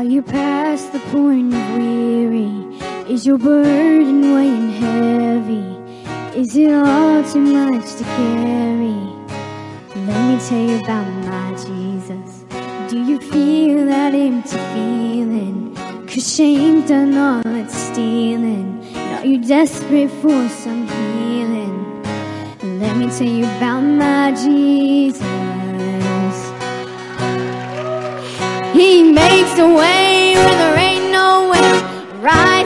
Are you past the point of weary? Is your burden weighing heavy? Is it all too much to carry? Let me tell you about my Jesus. Do you feel that empty feeling? Cause shame done all its stealing. And are you desperate for some healing? Let me tell you about my Jesus. He makes a way where there ain't no way. Rises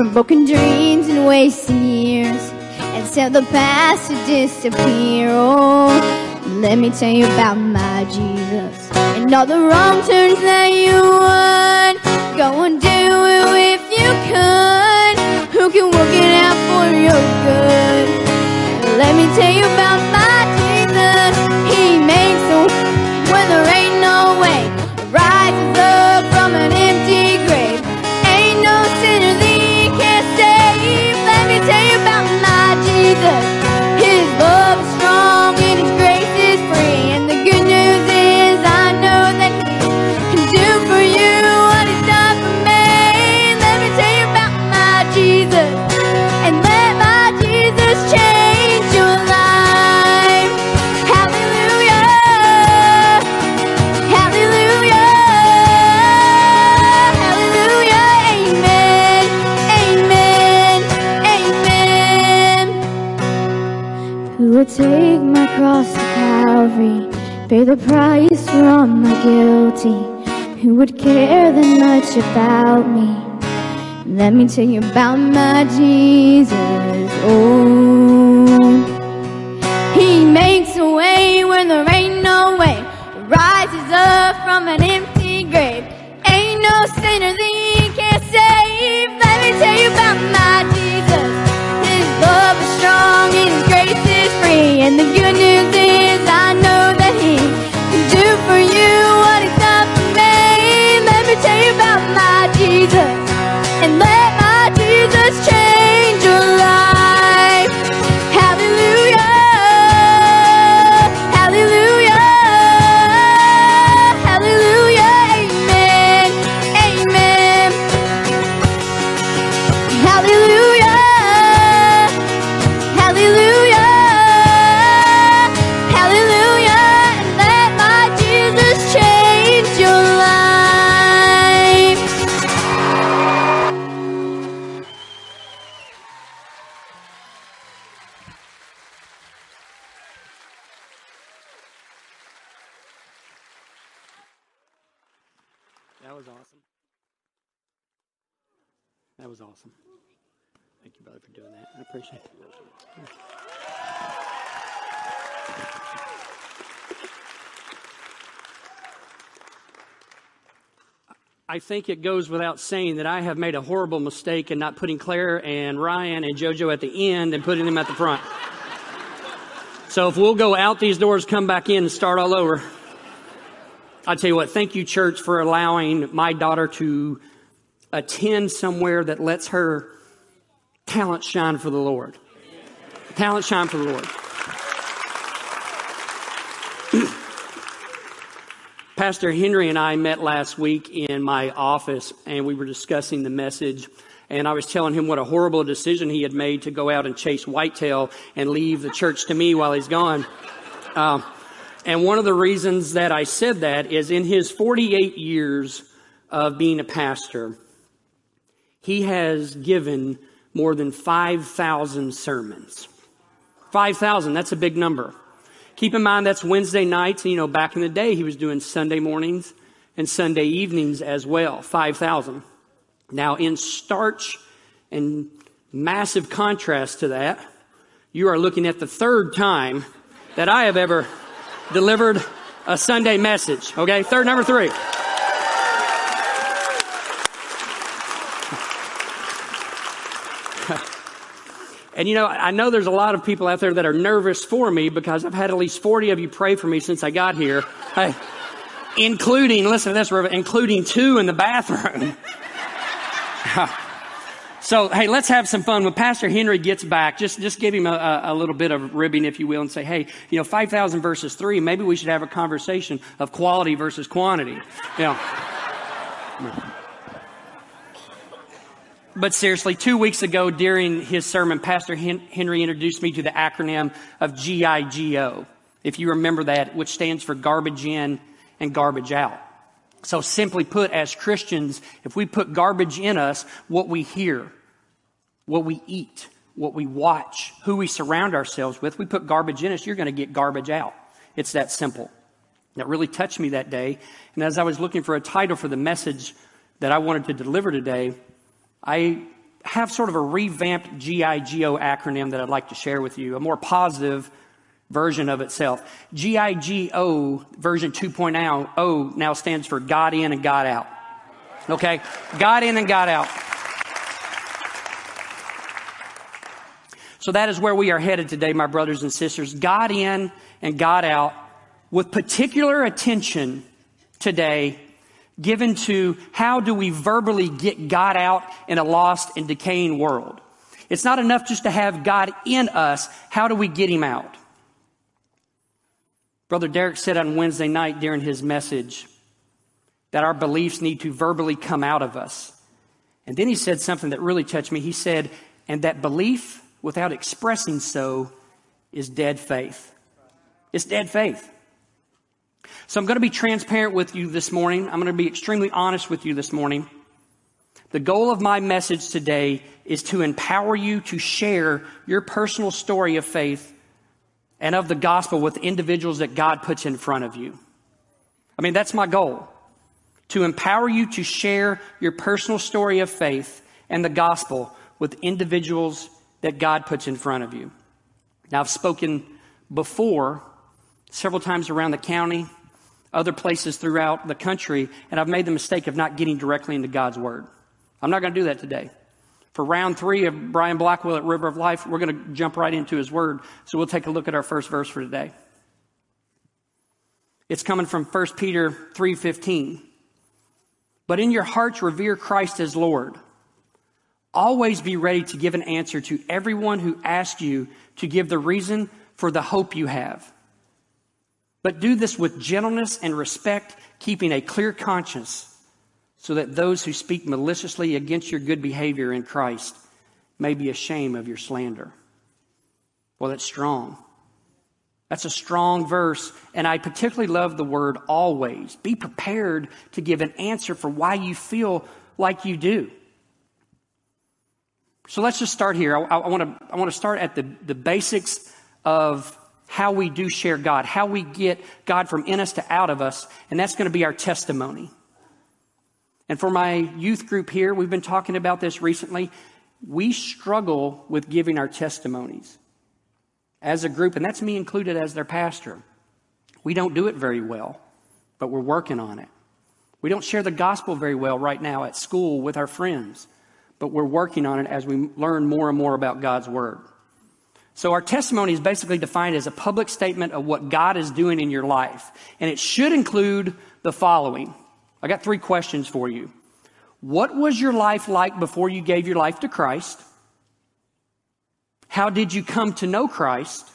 from broken dreams and wasted years and tell the past to disappear? Oh, let me tell you about my Jesus and all the wrong turns that you would go and do it if you could. Who can work it out for your good? Let me tell you the price all my guilty? Who would care that much about me? Let me tell you about my Jesus. Oh, He makes a way when there ain't no way. Rises up from an empty grave. Ain't no sinner that He can't save. Let me tell you about my Jesus. His love is strong and His grace is free. And the good news was awesome. Thank you, brother, for doing that. I appreciate it. I think it goes without saying that I have made a horrible mistake in not putting Claire and Ryan and JoJo at the end and putting them at the front. So if we'll go out these doors, come back in, and start all over. I tell you what, thank you, church, for allowing my daughter to attend somewhere that lets her talent shine for the Lord. Talent shine for the Lord. Pastor Henry and I met last week in my office and we were discussing the message. And I was telling him what a horrible decision he had made to go out and chase whitetail and leave the church to me while he's gone. Um, and one of the reasons that I said that is in his 48 years of being a pastor, he has given more than 5,000 sermons. 5,000, that's a big number. Keep in mind that's Wednesday nights, you know, back in the day, he was doing Sunday mornings and Sunday evenings as well. 5,000. Now, in starch and massive contrast to that, You are looking at the third time that I have ever delivered a Sunday message. Okay, third number three. And you know, I know there's a lot of people out there that are nervous for me because I've had at least 40 of you pray for me since I got here. Hey, including, listen to this, including two in the bathroom. so, hey, let's have some fun. When Pastor Henry gets back, just, just give him a, a little bit of ribbing, if you will, and say, hey, you know, 5,000 versus 3, maybe we should have a conversation of quality versus quantity. You know. But seriously, two weeks ago during his sermon, Pastor Henry introduced me to the acronym of GIGO, if you remember that, which stands for garbage in and garbage out. So simply put, as Christians, if we put garbage in us, what we hear, what we eat, what we watch, who we surround ourselves with, we put garbage in us, you're going to get garbage out. It's that simple. That really touched me that day. And as I was looking for a title for the message that I wanted to deliver today, I have sort of a revamped GIGO acronym that I'd like to share with you, a more positive version of itself. GIGO version 2.0 now stands for God in and God out. Okay? God in and God out. So that is where we are headed today, my brothers and sisters. God in and God out with particular attention today given to how do we verbally get God out in a lost and decaying world. It's not enough just to have God in us. How do we get him out? Brother Derek said on Wednesday night during his message that our beliefs need to verbally come out of us. And then he said something that really touched me. He said, and that belief without expressing so is dead faith. It's dead faith. So I'm going to be transparent with you this morning. I'm going to be extremely honest with you this morning. The goal of my message today is to empower you to share your personal story of faith and of the gospel with individuals that God puts in front of you. I mean, that's my goal. To empower you to share your personal story of faith and the gospel with individuals that God puts in front of you. Now, I've spoken before several times around the county, other places throughout the country, and I've made the mistake of not getting directly into God's Word. I'm not going to do that today. For round three of Brian Blackwell at River of Life, we're going to jump right into His Word. So we'll take a look at our first verse for today. It's coming from 1 Peter 3:15. But in your hearts revere Christ as Lord. Always be ready to give an answer to everyone who asks you to give the reason for the hope you have but do this with gentleness and respect, keeping a clear conscience, so that those who speak maliciously against your good behavior in Christ may be ashamed of your slander. Well, that's strong. That's a strong verse, and I particularly love the word always. Be prepared to give an answer for why you feel like you do. So let's just start here. I, I want to start at the, the basics of how we do share God, how we get God from in us to out of us, and that's going to be our testimony. And for my youth group here, we've been talking about this recently. We struggle with giving our testimonies as a group, and that's me included as their pastor. We don't do it very well, but we're working on it. We don't share the gospel very well right now at school with our friends, but we're working on it as we learn more and more about God's Word. So our testimony is basically defined as a public statement of what God is doing in your life. And it should include the following. I got three questions for you. What was your life like before you gave your life to Christ? How did you come to know Christ?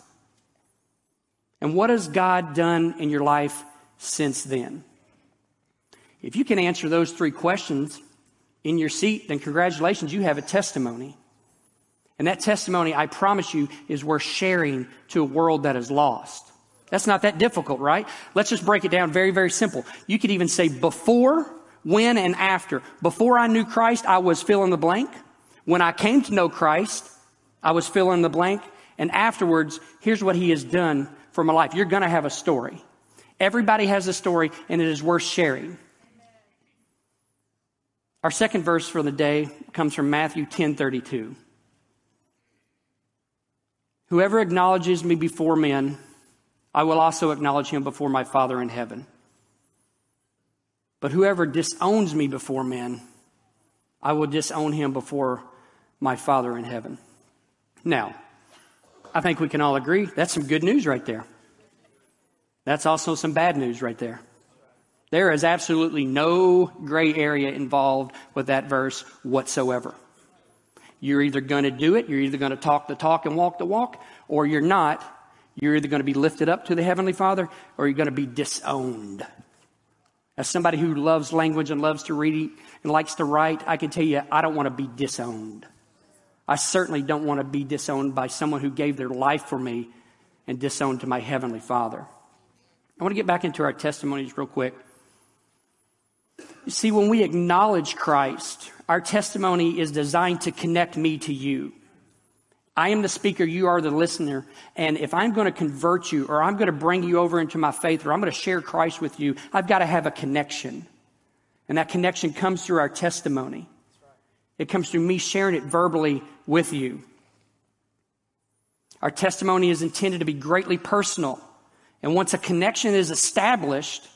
And what has God done in your life since then? If you can answer those three questions in your seat, then congratulations, you have a testimony. And that testimony, I promise you, is worth sharing to a world that is lost. That's not that difficult, right? Let's just break it down very, very simple. You could even say before, when, and after. Before I knew Christ, I was fill in the blank. When I came to know Christ, I was fill in the blank. And afterwards, here's what he has done for my life. You're going to have a story. Everybody has a story, and it is worth sharing. Our second verse for the day comes from Matthew 10 32. Whoever acknowledges me before men, I will also acknowledge him before my Father in heaven. But whoever disowns me before men, I will disown him before my Father in heaven. Now, I think we can all agree that's some good news right there. That's also some bad news right there. There is absolutely no gray area involved with that verse whatsoever. You're either going to do it, you're either going to talk the talk and walk the walk, or you're not. You're either going to be lifted up to the Heavenly Father or you're going to be disowned. As somebody who loves language and loves to read and likes to write, I can tell you I don't want to be disowned. I certainly don't want to be disowned by someone who gave their life for me and disowned to my Heavenly Father. I want to get back into our testimonies real quick. You see, when we acknowledge Christ, our testimony is designed to connect me to you. I am the speaker, you are the listener. And if I'm going to convert you or I'm going to bring you over into my faith or I'm going to share Christ with you, I've got to have a connection. And that connection comes through our testimony. It comes through me sharing it verbally with you. Our testimony is intended to be greatly personal. And once a connection is established,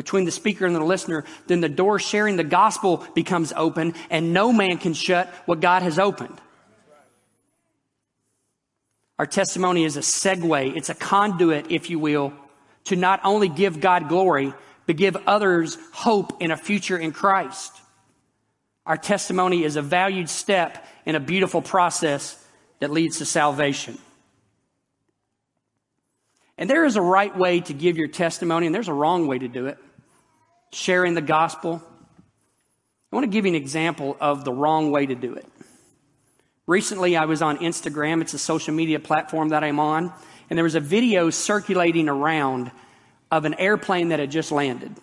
between the speaker and the listener, then the door sharing the gospel becomes open and no man can shut what God has opened. Our testimony is a segue, it's a conduit, if you will, to not only give God glory, but give others hope in a future in Christ. Our testimony is a valued step in a beautiful process that leads to salvation. And there is a right way to give your testimony, and there's a wrong way to do it sharing the gospel. I want to give you an example of the wrong way to do it. Recently, I was on Instagram. It's a social media platform that I'm on. And there was a video circulating around of an airplane that had just landed.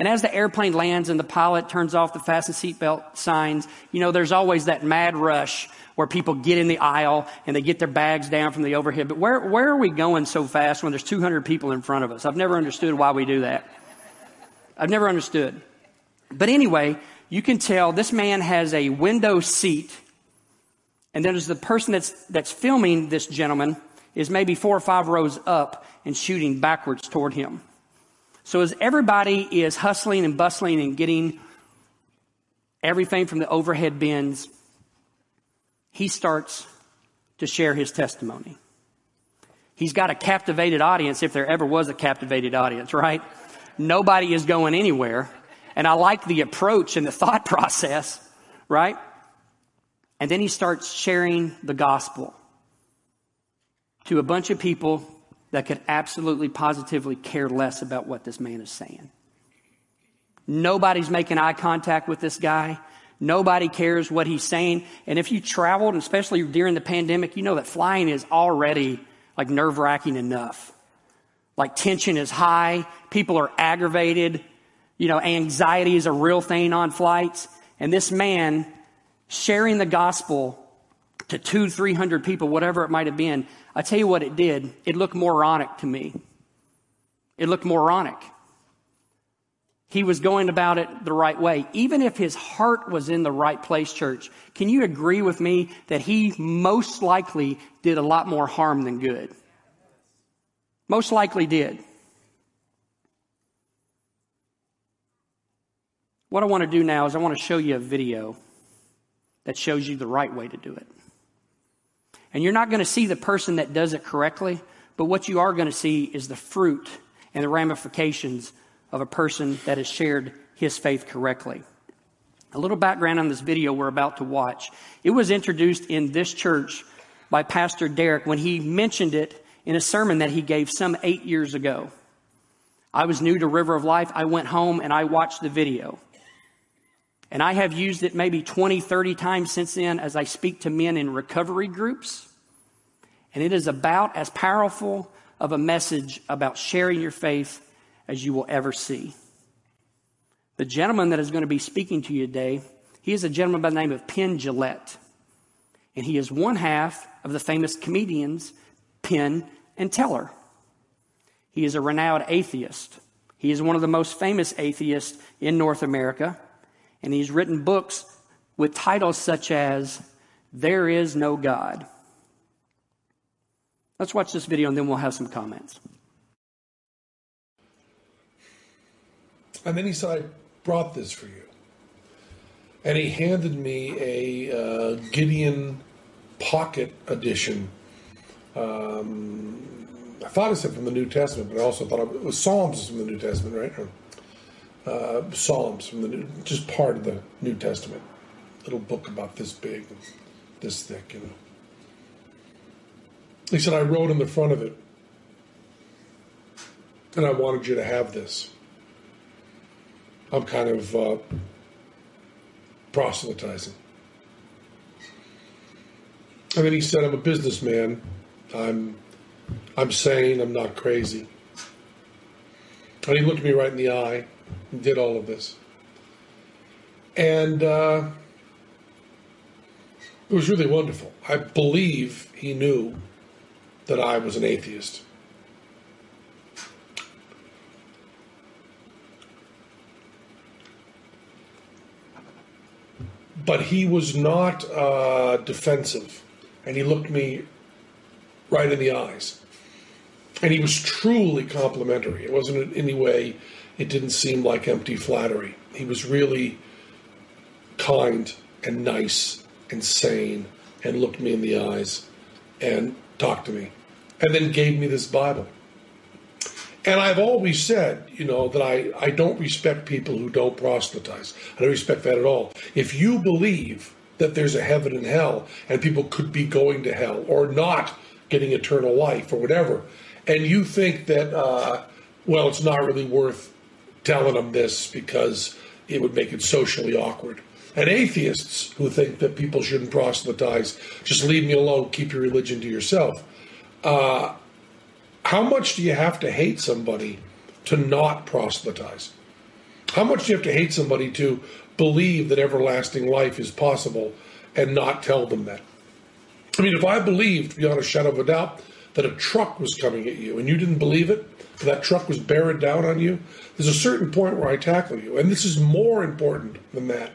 And as the airplane lands and the pilot turns off the fasten seatbelt signs, you know, there's always that mad rush where people get in the aisle and they get their bags down from the overhead. But where, where are we going so fast when there's 200 people in front of us? I've never understood why we do that. I've never understood. But anyway, you can tell this man has a window seat, and then there's the person that's, that's filming this gentleman is maybe four or five rows up and shooting backwards toward him. So as everybody is hustling and bustling and getting everything from the overhead bins, he starts to share his testimony. He's got a captivated audience if there ever was a captivated audience, right? Nobody is going anywhere. And I like the approach and the thought process, right? And then he starts sharing the gospel to a bunch of people that could absolutely positively care less about what this man is saying. Nobody's making eye contact with this guy. Nobody cares what he's saying. And if you traveled, especially during the pandemic, you know that flying is already like nerve wracking enough. Like tension is high, people are aggravated, you know, anxiety is a real thing on flights. And this man sharing the gospel to two, three hundred people, whatever it might have been, I tell you what it did. It looked moronic to me. It looked moronic. He was going about it the right way. Even if his heart was in the right place, church, can you agree with me that he most likely did a lot more harm than good? Most likely did. What I want to do now is I want to show you a video that shows you the right way to do it. And you're not going to see the person that does it correctly, but what you are going to see is the fruit and the ramifications of a person that has shared his faith correctly. A little background on this video we're about to watch. It was introduced in this church by Pastor Derek when he mentioned it in a sermon that he gave some eight years ago. I was new to River of Life. I went home and I watched the video. And I have used it maybe 20, 30 times since then as I speak to men in recovery groups. And it is about as powerful of a message about sharing your faith as you will ever see. The gentleman that is going to be speaking to you today, he is a gentleman by the name of Penn Jillette. And he is one half of the famous comedians And Teller. He is a renowned atheist. He is one of the most famous atheists in North America, and he's written books with titles such as There Is No God, Let's watch this video and then we'll have some comments. And then he said, I brought this for you. And he handed me a uh, Gideon Pocket Edition. Um, I thought it said from the New Testament, but I also thought it was Psalms from the New Testament, right? Uh, Psalms from the New, just part of the New Testament. Little book about this big, this thick, you know. He said, I wrote on the front of it, and I wanted you to have this. I'm kind of uh, proselytizing. And then he said, I'm a businessman. I'm, I'm sane. I'm not crazy. And he looked me right in the eye and did all of this. And uh, it was really wonderful. I believe he knew that I was an atheist. But he was not uh, defensive, and he looked me right in the eyes. And he was truly complimentary. It wasn't in any way, it didn't seem like empty flattery. He was really kind and nice and sane and looked me in the eyes and talked to me and then gave me this Bible. And I've always said, you know, that I, I don't respect people who don't proselytize. I don't respect that at all. If you believe that there's a heaven and hell and people could be going to hell or not getting eternal life or whatever, and you think that, uh, well, it's not really worth telling them this because it would make it socially awkward. And atheists who think that people shouldn't proselytize, just leave me alone, keep your religion to yourself. Uh, how much do you have to hate somebody to not proselytize? How much do you have to hate somebody to believe that everlasting life is possible and not tell them that? I mean, if I believed beyond a shadow of a doubt that a truck was coming at you and you didn't believe it, that truck was bearing down on you, there's a certain point where I tackle you. And this is more important than that.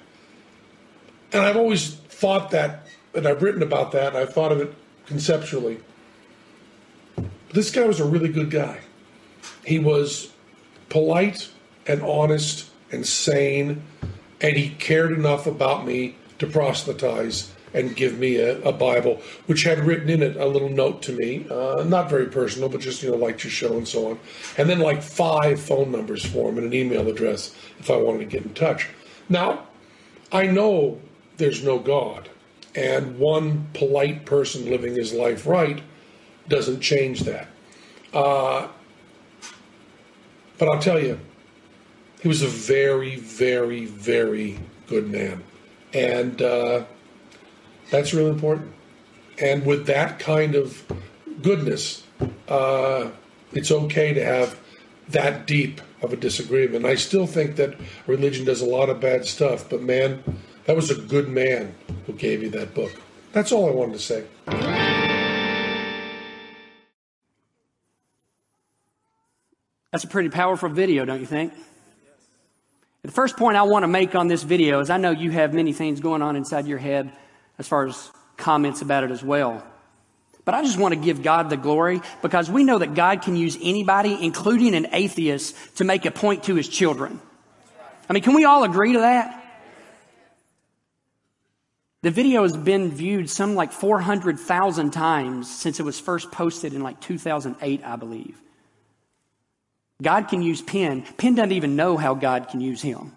And I've always thought that, and I've written about that, and I've thought of it conceptually. This guy was a really good guy. He was polite and honest and sane, and he cared enough about me to proselytize and give me a, a Bible, which had written in it a little note to me, uh, not very personal, but just, you know, like your show and so on. And then like five phone numbers for him and an email address if I wanted to get in touch. Now, I know there's no God, and one polite person living his life right doesn't change that. Uh, but I'll tell you, he was a very, very, very good man. And uh, that's really important. And with that kind of goodness, uh, it's okay to have that deep of a disagreement. I still think that religion does a lot of bad stuff, but man, that was a good man who gave you that book. That's all I wanted to say. That's a pretty powerful video, don't you think? The first point I want to make on this video is I know you have many things going on inside your head as far as comments about it as well. But I just want to give God the glory because we know that God can use anybody, including an atheist, to make a point to his children. I mean, can we all agree to that? The video has been viewed some like 400,000 times since it was first posted in like 2008, I believe. God can use Penn. Penn doesn't even know how God can use him,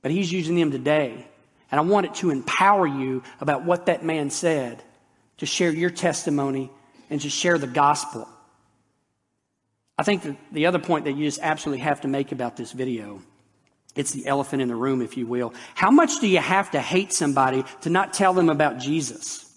but he's using him today. And I want it to empower you about what that man said, to share your testimony and to share the gospel. I think that the other point that you just absolutely have to make about this video, it's the elephant in the room, if you will. How much do you have to hate somebody to not tell them about Jesus?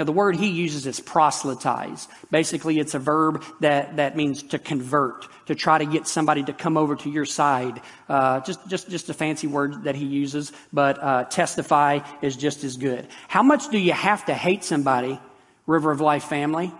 Now, the word he uses is proselytize. Basically, it's a verb that, that means to convert, to try to get somebody to come over to your side. Uh, just, just, just a fancy word that he uses, but uh, testify is just as good. How much do you have to hate somebody, River of Life family?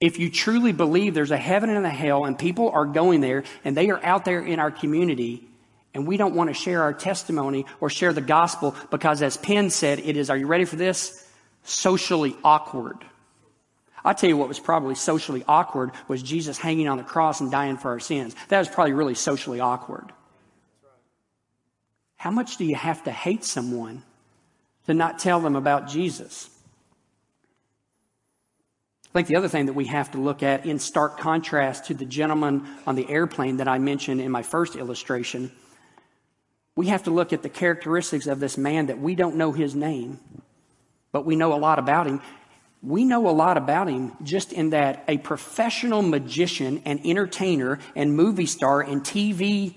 If you truly believe there's a heaven and a hell and people are going there and they are out there in our community and we don't want to share our testimony or share the gospel because as Penn said, it is, are you ready for this? Socially awkward. I'll tell you what was probably socially awkward was Jesus hanging on the cross and dying for our sins. That was probably really socially awkward. How much do you have to hate someone to not tell them about Jesus? I think the other thing that we have to look at in stark contrast to the gentleman on the airplane that I mentioned in my first illustration, we have to look at the characteristics of this man that we don't know his name, but we know a lot about him. We know a lot about him just in that a professional magician and entertainer and movie star and TV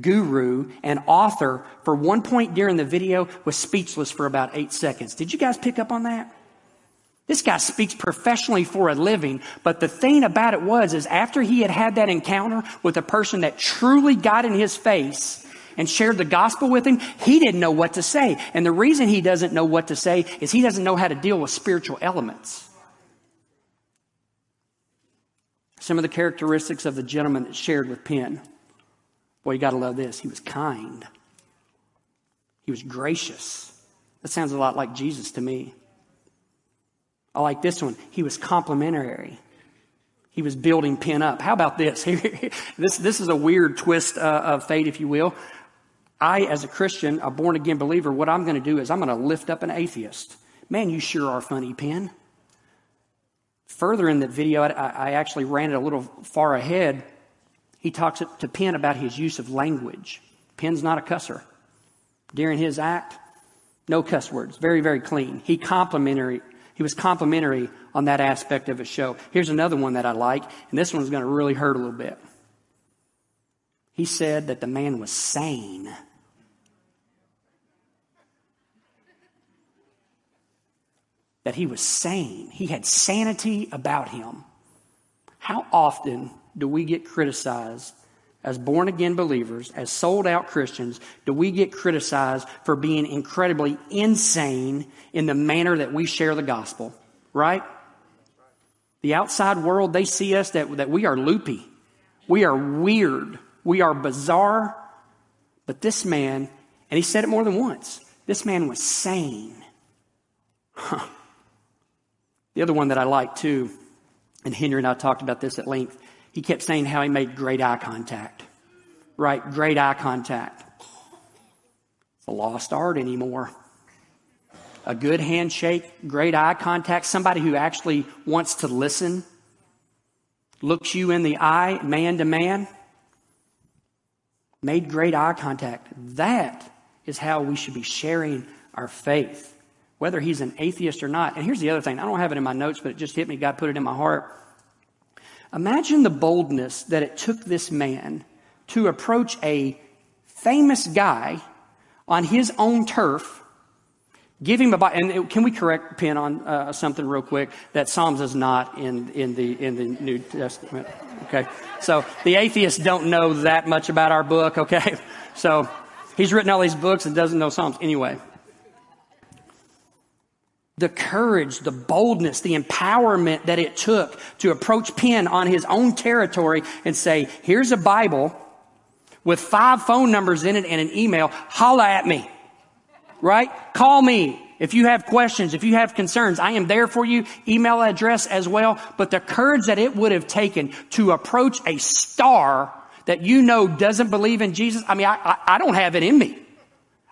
guru and author for one point during the video was speechless for about eight seconds. Did you guys pick up on that? This guy speaks professionally for a living, but the thing about it was, is after he had had that encounter with a person that truly got in his face and shared the gospel with him, he didn't know what to say. And the reason he doesn't know what to say is he doesn't know how to deal with spiritual elements. Some of the characteristics of the gentleman that shared with Penn. Boy, you got to love this. He was kind. He was gracious. That sounds a lot like Jesus to me. I like this one. He was complimentary. He was building Penn up. How about this? this, this is a weird twist uh, of fate, if you will. I, as a Christian, a born again believer, what I'm going to do is I'm going to lift up an atheist. Man, you sure are funny, Penn. Further in the video, I, I actually ran it a little far ahead. He talks to Penn about his use of language. Penn's not a cusser. During his act, no cuss words. Very, very clean. He complimentary, he was complimentary on that aspect of his show. Here's another one that I like, and this one's going to really hurt a little bit. He said that the man was sane. That he was sane. He had sanity about him. How often do we get criticized as born again believers, as sold out Christians, do we get criticized for being incredibly insane in the manner that we share the gospel? Right? The outside world, they see us that, that we are loopy. We are weird. We are bizarre. But this man, and he said it more than once, this man was sane. Huh. The other one that I like too, and Henry and I talked about this at length, he kept saying how he made great eye contact. Right? Great eye contact. It's a lost art anymore. A good handshake, great eye contact, somebody who actually wants to listen, looks you in the eye, man to man, made great eye contact. That is how we should be sharing our faith, whether he's an atheist or not. And here's the other thing I don't have it in my notes, but it just hit me. God put it in my heart. Imagine the boldness that it took this man to approach a famous guy on his own turf, give him a Bible. And can we correct Penn on uh, something real quick? That Psalms is not in, in, the, in the New Testament. Okay. So the atheists don't know that much about our book. Okay. So he's written all these books and doesn't know Psalms. Anyway the courage, the boldness, the empowerment that it took to approach Penn on his own territory and say, here's a Bible with five phone numbers in it and an email. Holla at me. Right? Call me. If you have questions, if you have concerns, I am there for you. Email address as well. But the courage that it would have taken to approach a star that you know doesn't believe in Jesus, I mean, I, I, I don't have it in me.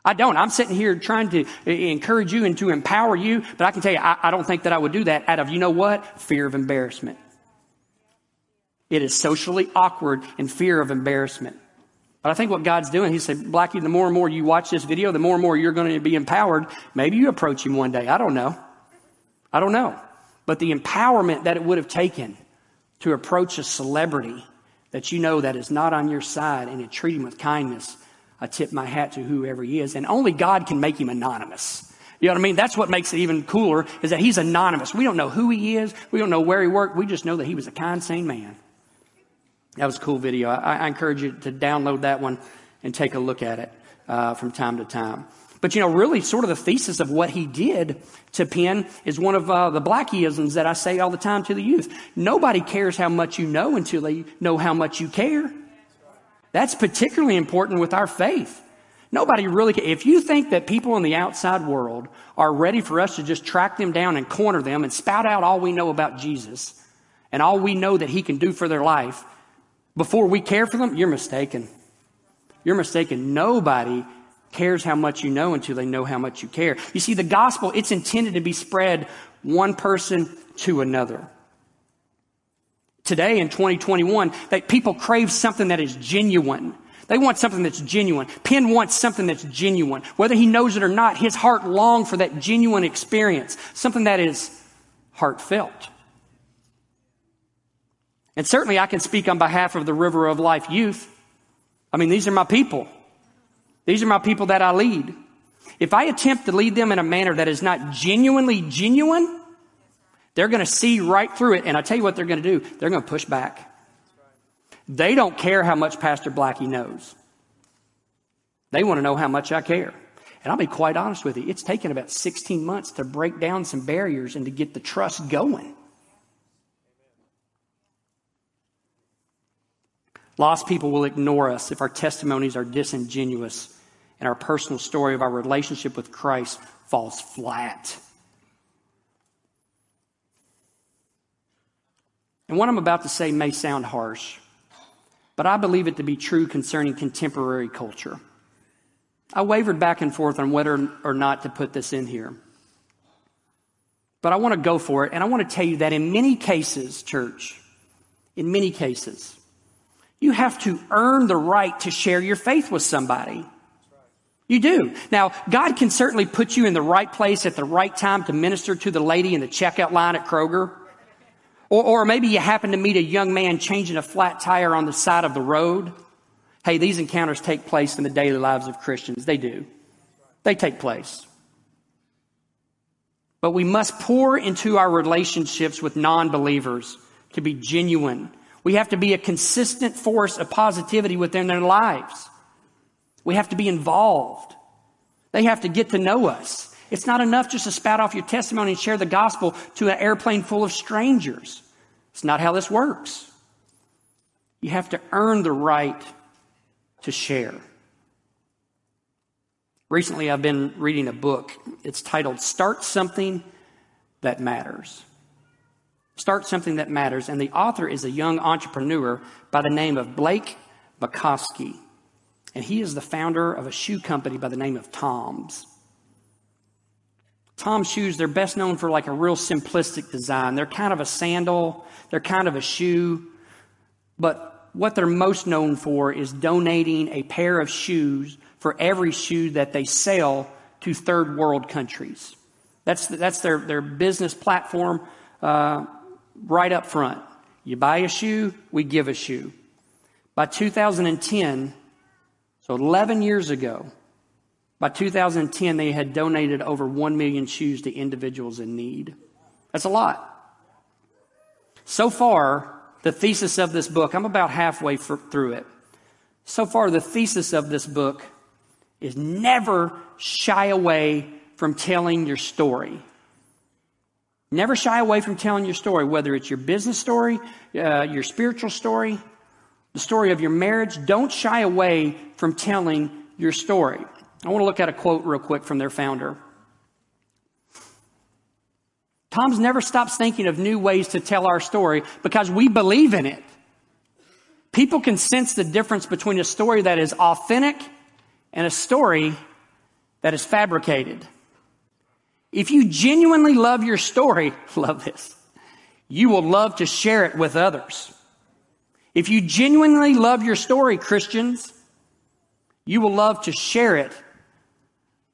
I don't. I'm sitting here trying to eh, eh, encourage you and to empower you, but I can tell you, I, I, don't think that I would do that out of, you know what? Fear of embarrassment. It is socially awkward and fear of embarrassment. But I think what God's doing, He said, Blackie, the more and more you watch this video, the more and more you're going to be empowered. Maybe you approach Him one day. I don't know. I don't know. But the empowerment that it would have taken to approach a celebrity that you know that is not on your side and to treat him with kindness I tip my hat to whoever he is. And only God can make him anonymous. You know what I mean? That's what makes it even cooler is that he's anonymous. We don't know who he is. We don't know where he worked. We just know that he was a kind, sane man. That was a cool video. I, I encourage you to download that one and take a look at it uh, from time to time. But you know, really, sort of the thesis of what he did to Penn is one of uh, the Blackieisms that I say all the time to the youth. Nobody cares how much you know until they know how much you care. That's particularly important with our faith. Nobody really, if you think that people in the outside world are ready for us to just track them down and corner them and spout out all we know about Jesus and all we know that he can do for their life before we care for them, you're mistaken. You're mistaken. Nobody cares how much you know until they know how much you care. You see, the gospel, it's intended to be spread one person to another. Today in 2021, that people crave something that is genuine. They want something that's genuine. Penn wants something that's genuine. Whether he knows it or not, his heart longs for that genuine experience, something that is heartfelt. And certainly I can speak on behalf of the River of Life youth. I mean, these are my people. These are my people that I lead. If I attempt to lead them in a manner that is not genuinely genuine, they're going to see right through it. And I tell you what they're going to do. They're going to push back. They don't care how much Pastor Blackie knows. They want to know how much I care. And I'll be quite honest with you, it's taken about 16 months to break down some barriers and to get the trust going. Lost people will ignore us if our testimonies are disingenuous and our personal story of our relationship with Christ falls flat. And what I'm about to say may sound harsh, but I believe it to be true concerning contemporary culture. I wavered back and forth on whether or not to put this in here. But I want to go for it, and I want to tell you that in many cases, church, in many cases, you have to earn the right to share your faith with somebody. You do. Now, God can certainly put you in the right place at the right time to minister to the lady in the checkout line at Kroger. Or, or maybe you happen to meet a young man changing a flat tire on the side of the road. Hey, these encounters take place in the daily lives of Christians. They do. They take place. But we must pour into our relationships with non believers to be genuine we have to be a consistent force of positivity within their lives. We have to be involved. They have to get to know us. It's not enough just to spout off your testimony and share the gospel to an airplane full of strangers. It's not how this works. You have to earn the right to share. Recently, I've been reading a book. It's titled Start Something That Matters. Start something that matters. And the author is a young entrepreneur by the name of Blake Mycoskie. And he is the founder of a shoe company by the name of Tom's. Tom's shoes, they're best known for like a real simplistic design. They're kind of a sandal, they're kind of a shoe. But what they're most known for is donating a pair of shoes for every shoe that they sell to third world countries. That's, that's their, their business platform. Uh, right up front. You buy a shoe, we give a shoe. By 2010, so 11 years ago, by 2010, they had donated over 1 million shoes to individuals in need. That's a lot. So far, the thesis of this book, I'm about halfway for, through it. So far, the thesis of this book is never shy away from telling your story. Never shy away from telling your story, whether it's your business story, uh, your spiritual story, the story of your marriage. Don't shy away from telling your story. I want to look at a quote real quick from their founder. Tom's never stops thinking of new ways to tell our story because we believe in it. People can sense the difference between a story that is authentic and a story that is fabricated. If you genuinely love your story, love this, you will love to share it with others. If you genuinely love your story, Christians, you will love to share it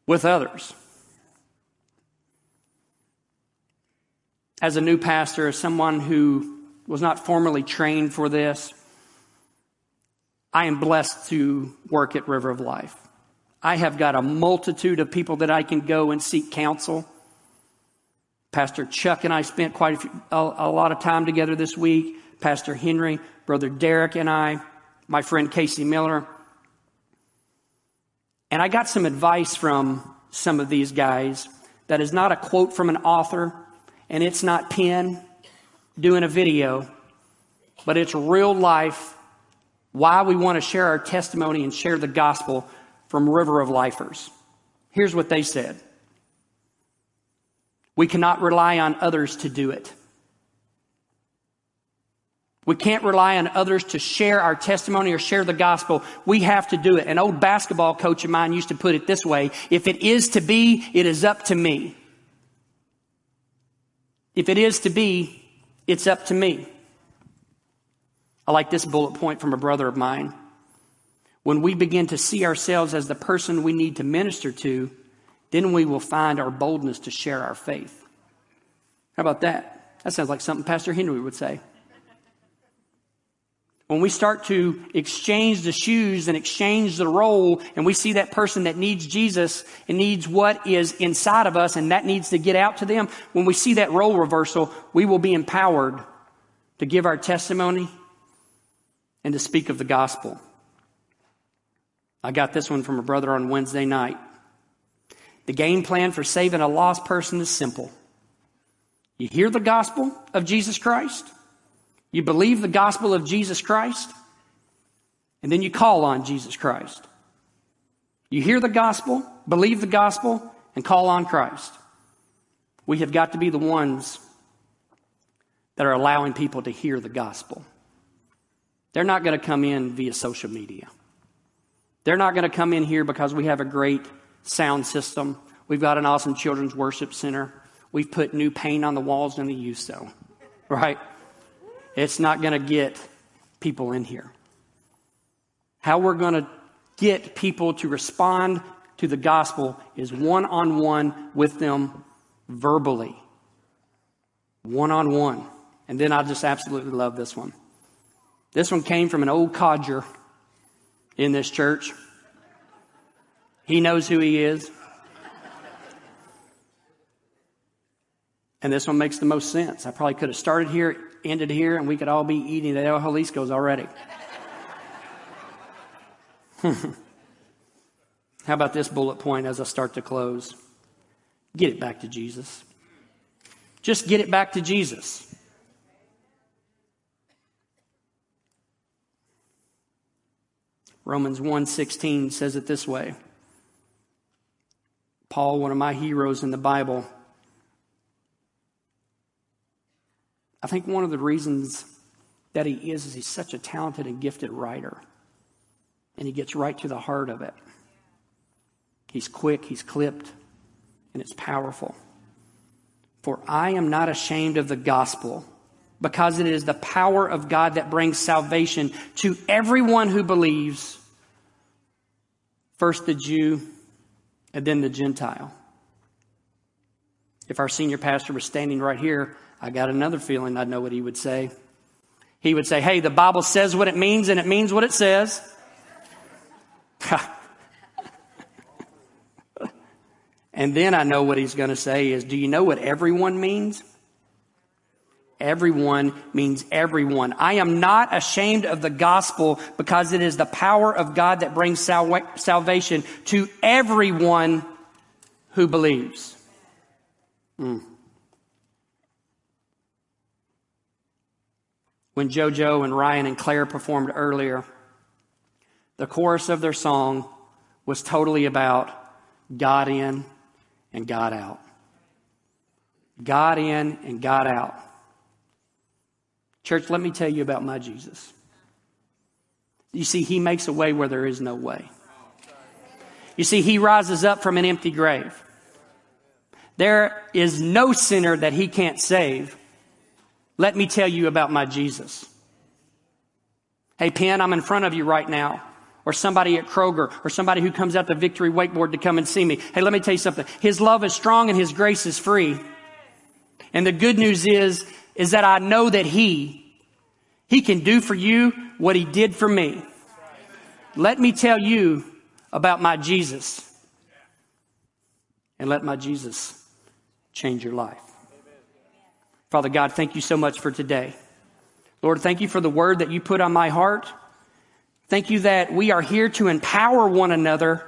with others. As a new pastor, as someone who was not formally trained for this, I am blessed to work at River of Life. I have got a multitude of people that I can go and seek counsel. Pastor Chuck and I spent quite a, few, a, a lot of time together this week. Pastor Henry, Brother Derek, and I, my friend Casey Miller. And I got some advice from some of these guys that is not a quote from an author, and it's not Penn doing a video, but it's real life why we want to share our testimony and share the gospel from River of Lifers. Here's what they said We cannot rely on others to do it. We can't rely on others to share our testimony or share the gospel. We have to do it. An old basketball coach of mine used to put it this way If it is to be, it is up to me. If it is to be, it's up to me. I like this bullet point from a brother of mine. When we begin to see ourselves as the person we need to minister to, then we will find our boldness to share our faith. How about that? That sounds like something Pastor Henry would say. When we start to exchange the shoes and exchange the role, and we see that person that needs Jesus and needs what is inside of us, and that needs to get out to them, when we see that role reversal, we will be empowered to give our testimony and to speak of the gospel. I got this one from a brother on Wednesday night. The game plan for saving a lost person is simple. You hear the gospel of Jesus Christ, you believe the gospel of Jesus Christ, and then you call on Jesus Christ. You hear the gospel, believe the gospel, and call on Christ. We have got to be the ones that are allowing people to hear the gospel. They're not going to come in via social media. They're not going to come in here because we have a great sound system. We've got an awesome children's worship center. We've put new paint on the walls in the youth zone, right? It's not going to get people in here. How we're going to get people to respond to the gospel is one on one with them verbally. One on one. And then I just absolutely love this one. This one came from an old codger in this church. He knows who he is. And this one makes the most sense. I probably could have started here, ended here, and we could all be eating the El Jalisco's already. How about this bullet point as I start to close? Get it back to Jesus. Just get it back to Jesus. Romans 1:16 says it this way. Paul, one of my heroes in the Bible, I think one of the reasons that he is is he's such a talented and gifted writer. And he gets right to the heart of it. He's quick, he's clipped, and it's powerful. For I am not ashamed of the gospel, because it is the power of God that brings salvation to everyone who believes, first the Jew and then the Gentile. If our senior pastor was standing right here, I got another feeling I'd know what he would say. He would say, Hey, the Bible says what it means and it means what it says. and then I know what he's going to say is, Do you know what everyone means? Everyone means everyone. I am not ashamed of the gospel because it is the power of God that brings sal- salvation to everyone who believes. Mm. When JoJo and Ryan and Claire performed earlier, the chorus of their song was totally about God in and God out. God in and God out. Church, let me tell you about my Jesus. You see, he makes a way where there is no way. You see, he rises up from an empty grave. There is no sinner that he can't save let me tell you about my Jesus. Hey, Penn, I'm in front of you right now. Or somebody at Kroger, or somebody who comes out the Victory Wakeboard to come and see me. Hey, let me tell you something. His love is strong and His grace is free. And the good news is, is that I know that He, He can do for you what He did for me. Let me tell you about my Jesus. And let my Jesus change your life. Father God, thank you so much for today. Lord, thank you for the word that you put on my heart. Thank you that we are here to empower one another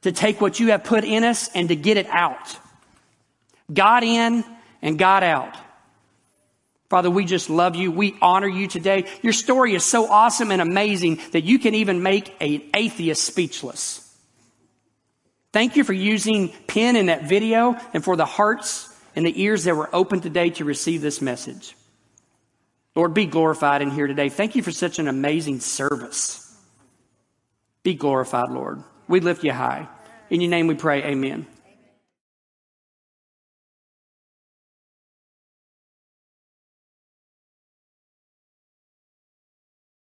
to take what you have put in us and to get it out. God in and God out. Father, we just love you. We honor you today. Your story is so awesome and amazing that you can even make an atheist speechless. Thank you for using Penn in that video and for the hearts and the ears that were open today to receive this message. Lord, be glorified in here today. Thank you for such an amazing service. Be glorified, Lord. We lift you high. In your name we pray, amen.